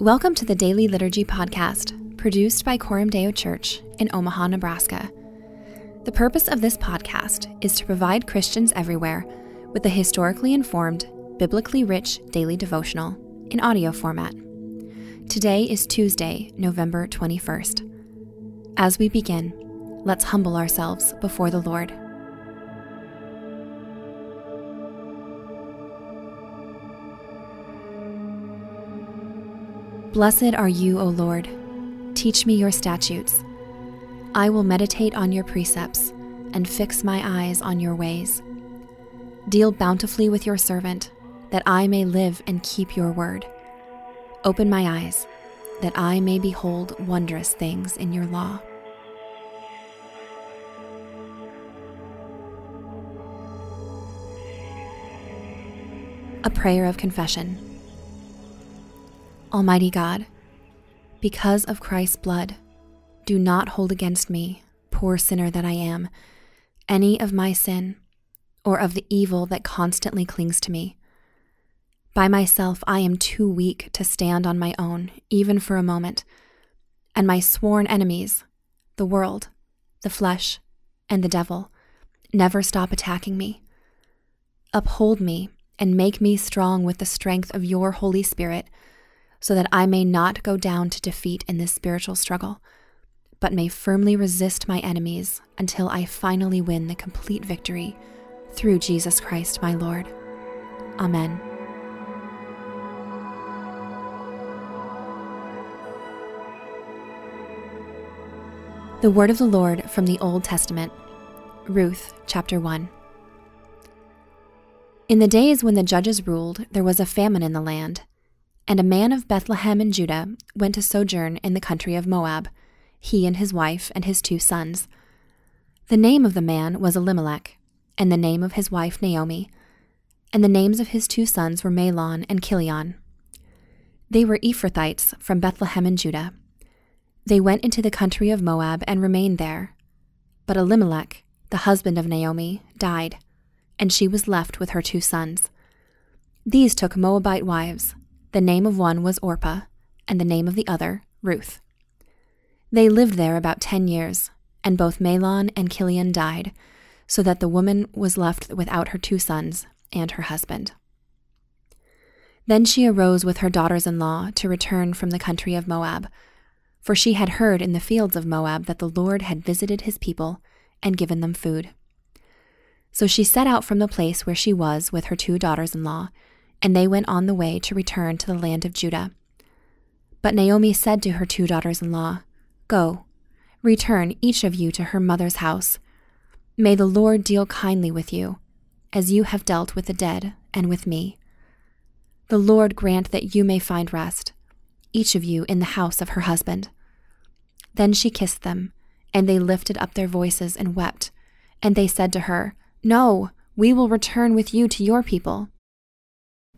Welcome to the Daily Liturgy Podcast, produced by Coram Deo Church in Omaha, Nebraska. The purpose of this podcast is to provide Christians everywhere with a historically informed, biblically rich daily devotional in audio format. Today is Tuesday, November 21st. As we begin, let's humble ourselves before the Lord. Blessed are you, O Lord. Teach me your statutes. I will meditate on your precepts and fix my eyes on your ways. Deal bountifully with your servant, that I may live and keep your word. Open my eyes, that I may behold wondrous things in your law. A prayer of confession. Almighty God, because of Christ's blood, do not hold against me, poor sinner that I am, any of my sin or of the evil that constantly clings to me. By myself, I am too weak to stand on my own, even for a moment, and my sworn enemies, the world, the flesh, and the devil, never stop attacking me. Uphold me and make me strong with the strength of your Holy Spirit so that I may not go down to defeat in this spiritual struggle, but may firmly resist my enemies until I finally win the complete victory through Jesus Christ my Lord. Amen. The Word of the Lord from the Old Testament, Ruth chapter 1. In the days when the judges ruled, there was a famine in the land. And a man of Bethlehem in Judah went to sojourn in the country of Moab, he and his wife and his two sons. The name of the man was Elimelech, and the name of his wife Naomi, and the names of his two sons were Mahlon and Chilion. They were Ephrathites from Bethlehem in Judah. They went into the country of Moab and remained there. But Elimelech, the husband of Naomi, died, and she was left with her two sons. These took Moabite wives the name of one was Orpah, and the name of the other, Ruth. They lived there about ten years, and both Mahlon and Chilion died, so that the woman was left without her two sons and her husband. Then she arose with her daughters in law to return from the country of Moab, for she had heard in the fields of Moab that the Lord had visited his people and given them food. So she set out from the place where she was with her two daughters in law and they went on the way to return to the land of Judah. But Naomi said to her two daughters in law, Go, return each of you to her mother's house. May the Lord deal kindly with you, as you have dealt with the dead and with me. The Lord grant that you may find rest, each of you in the house of her husband. Then she kissed them, and they lifted up their voices and wept. And they said to her, No, we will return with you to your people.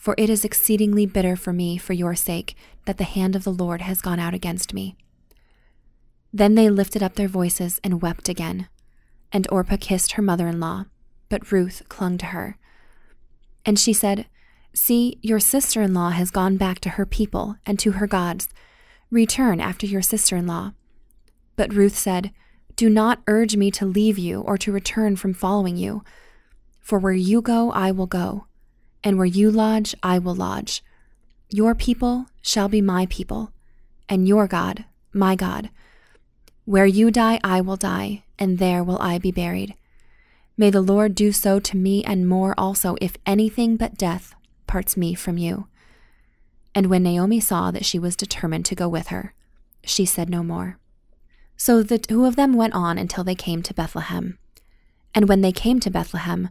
for it is exceedingly bitter for me for your sake that the hand of the Lord has gone out against me. Then they lifted up their voices and wept again. And Orpah kissed her mother in law, but Ruth clung to her. And she said, See, your sister in law has gone back to her people and to her gods. Return after your sister in law. But Ruth said, Do not urge me to leave you or to return from following you. For where you go, I will go and where you lodge, I will lodge. Your people shall be my people, and your God, my God. Where you die, I will die, and there will I be buried. May the Lord do so to me and more also, if anything but death parts me from you. And when Naomi saw that she was determined to go with her, she said no more. So the two of them went on until they came to Bethlehem. And when they came to Bethlehem,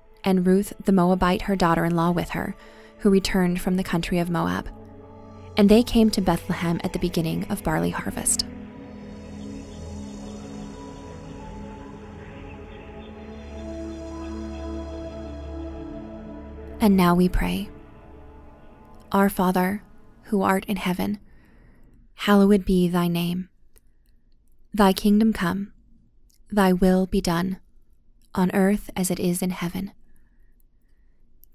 and Ruth the Moabite, her daughter in law, with her, who returned from the country of Moab. And they came to Bethlehem at the beginning of barley harvest. And now we pray. Our Father, who art in heaven, hallowed be thy name. Thy kingdom come, thy will be done, on earth as it is in heaven.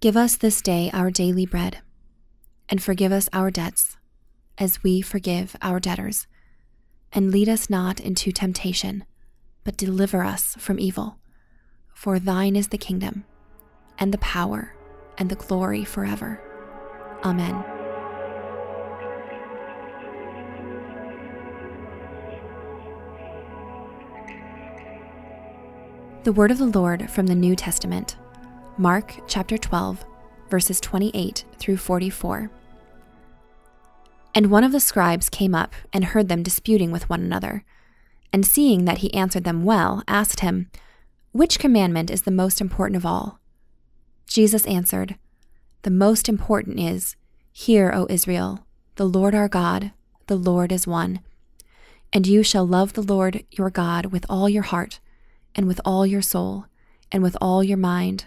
Give us this day our daily bread, and forgive us our debts, as we forgive our debtors. And lead us not into temptation, but deliver us from evil. For thine is the kingdom, and the power, and the glory forever. Amen. The word of the Lord from the New Testament, Mark chapter 12, verses 28 through 44. And one of the scribes came up and heard them disputing with one another, and seeing that he answered them well, asked him, Which commandment is the most important of all? Jesus answered, The most important is, Hear, O Israel, the Lord our God, the Lord is one. And you shall love the Lord your God with all your heart, and with all your soul, and with all your mind,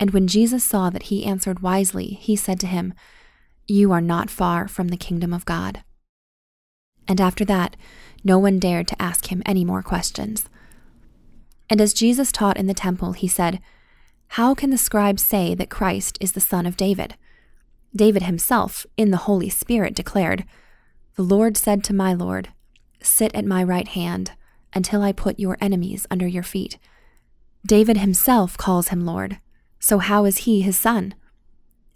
And when Jesus saw that he answered wisely, he said to him, You are not far from the kingdom of God. And after that, no one dared to ask him any more questions. And as Jesus taught in the temple, he said, how can the scribes say that Christ is the son of David? David himself, in the Holy Spirit, declared, The Lord said to my Lord, Sit at my right hand until I put your enemies under your feet. David himself calls him Lord, so how is he his son?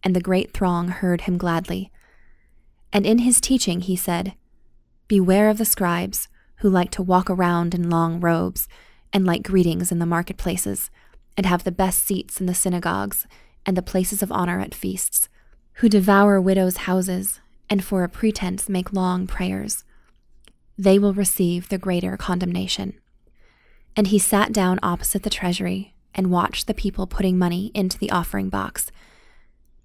And the great throng heard him gladly. And in his teaching he said, Beware of the scribes, who like to walk around in long robes, and like greetings in the marketplaces and have the best seats in the synagogues and the places of honor at feasts, who devour widows' houses and for a pretense make long prayers. They will receive the greater condemnation. And he sat down opposite the treasury and watched the people putting money into the offering box.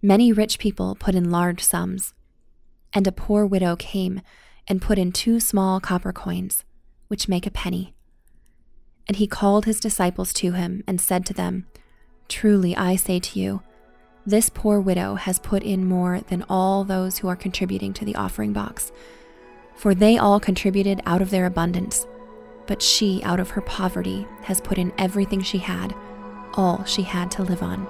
Many rich people put in large sums, and a poor widow came and put in two small copper coins, which make a penny. And he called his disciples to him and said to them, Truly I say to you, this poor widow has put in more than all those who are contributing to the offering box. For they all contributed out of their abundance, but she, out of her poverty, has put in everything she had, all she had to live on.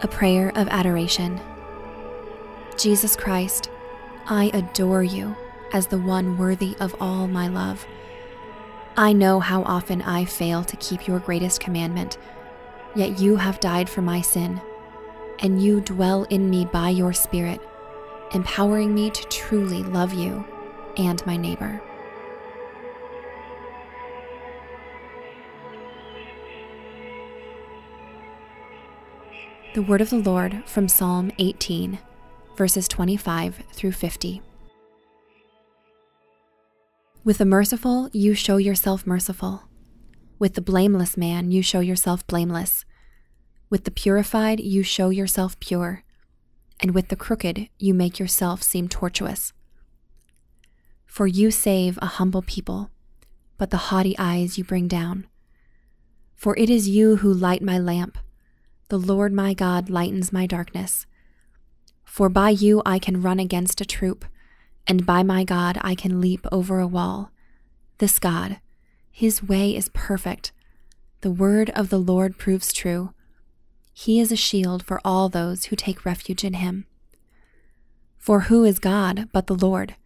A prayer of adoration. Jesus Christ, I adore you as the one worthy of all my love. I know how often I fail to keep your greatest commandment, yet you have died for my sin, and you dwell in me by your Spirit, empowering me to truly love you and my neighbor. The word of the Lord from Psalm 18 verses 25 through 50. With the merciful, you show yourself merciful. With the blameless man, you show yourself blameless. With the purified, you show yourself pure. And with the crooked, you make yourself seem tortuous. For you save a humble people, but the haughty eyes you bring down. For it is you who light my lamp. The Lord my God lightens my darkness. For by you I can run against a troop, and by my God I can leap over a wall. This God, his way is perfect. The word of the Lord proves true. He is a shield for all those who take refuge in him. For who is God but the Lord?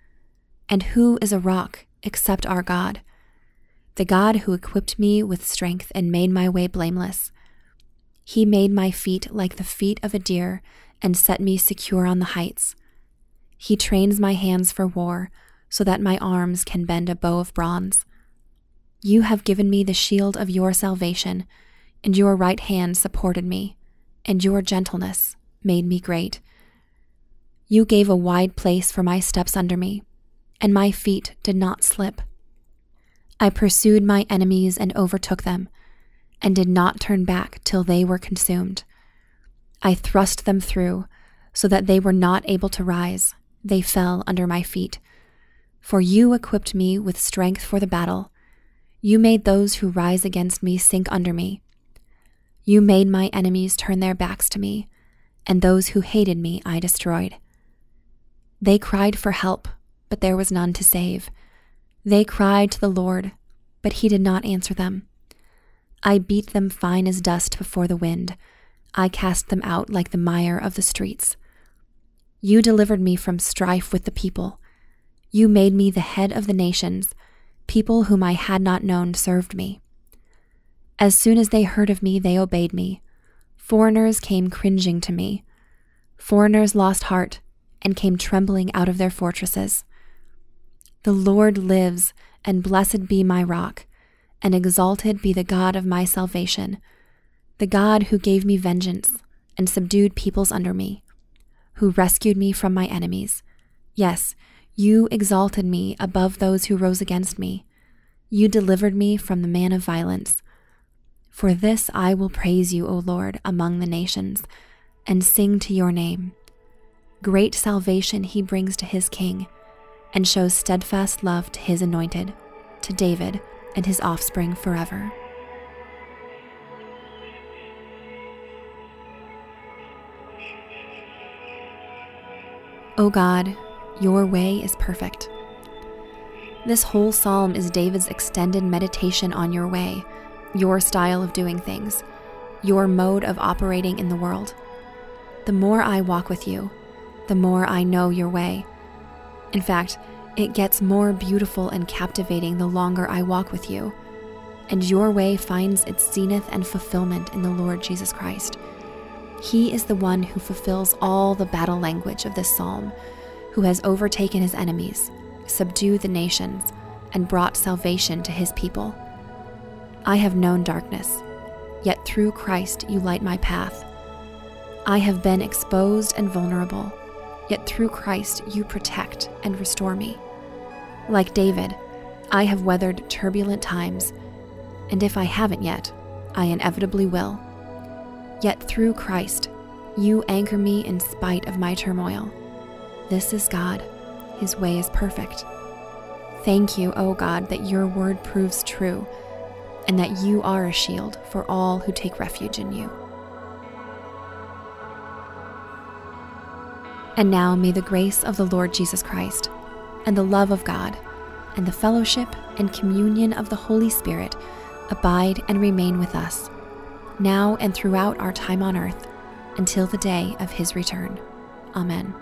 And who is a rock except our God? The God who equipped me with strength and made my way blameless. He made my feet like the feet of a deer and set me secure on the heights. He trains my hands for war so that my arms can bend a bow of bronze. You have given me the shield of your salvation, and your right hand supported me, and your gentleness made me great. You gave a wide place for my steps under me, and my feet did not slip. I pursued my enemies and overtook them, and did not turn back till they were consumed. I thrust them through, so that they were not able to rise. They fell under my feet. For you equipped me with strength for the battle. You made those who rise against me sink under me. You made my enemies turn their backs to me, and those who hated me I destroyed. They cried for help, but there was none to save. They cried to the Lord, but he did not answer them. I beat them fine as dust before the wind. I cast them out like the mire of the streets. You delivered me from strife with the people. You made me the head of the nations. People whom I had not known served me. As soon as they heard of me, they obeyed me. Foreigners came cringing to me. Foreigners lost heart and came trembling out of their fortresses. The Lord lives, and blessed be my rock, and exalted be the God of my salvation, the God who gave me vengeance and subdued peoples under me, who rescued me from my enemies. Yes, you exalted me above those who rose against me. You delivered me from the man of violence. For this I will praise you, O Lord, among the nations, and sing to your name. Great salvation he brings to his king, and shows steadfast love to his anointed, to David and his offspring forever. O God, your way is perfect. This whole psalm is David's extended meditation on your way, your style of doing things, your mode of operating in the world. The more I walk with you, the more I know your way. In fact, it gets more beautiful and captivating the longer I walk with you. And your way finds its zenith and fulfillment in the Lord Jesus Christ. He is the one who fulfills all the battle language of this psalm who has overtaken his enemies, subdued the nations, and brought salvation to his people. I have known darkness, yet through Christ you light my path. I have been exposed and vulnerable, yet through Christ you protect and restore me. Like David, I have weathered turbulent times, and if I haven't yet, I inevitably will. Yet through Christ, you anchor me in spite of my turmoil. This is God. His way is perfect. Thank you, O God, that your word proves true and that you are a shield for all who take refuge in you. And now may the grace of the Lord Jesus Christ, and the love of God, and the fellowship and communion of the Holy Spirit abide and remain with us, now and throughout our time on earth, until the day of his return. Amen.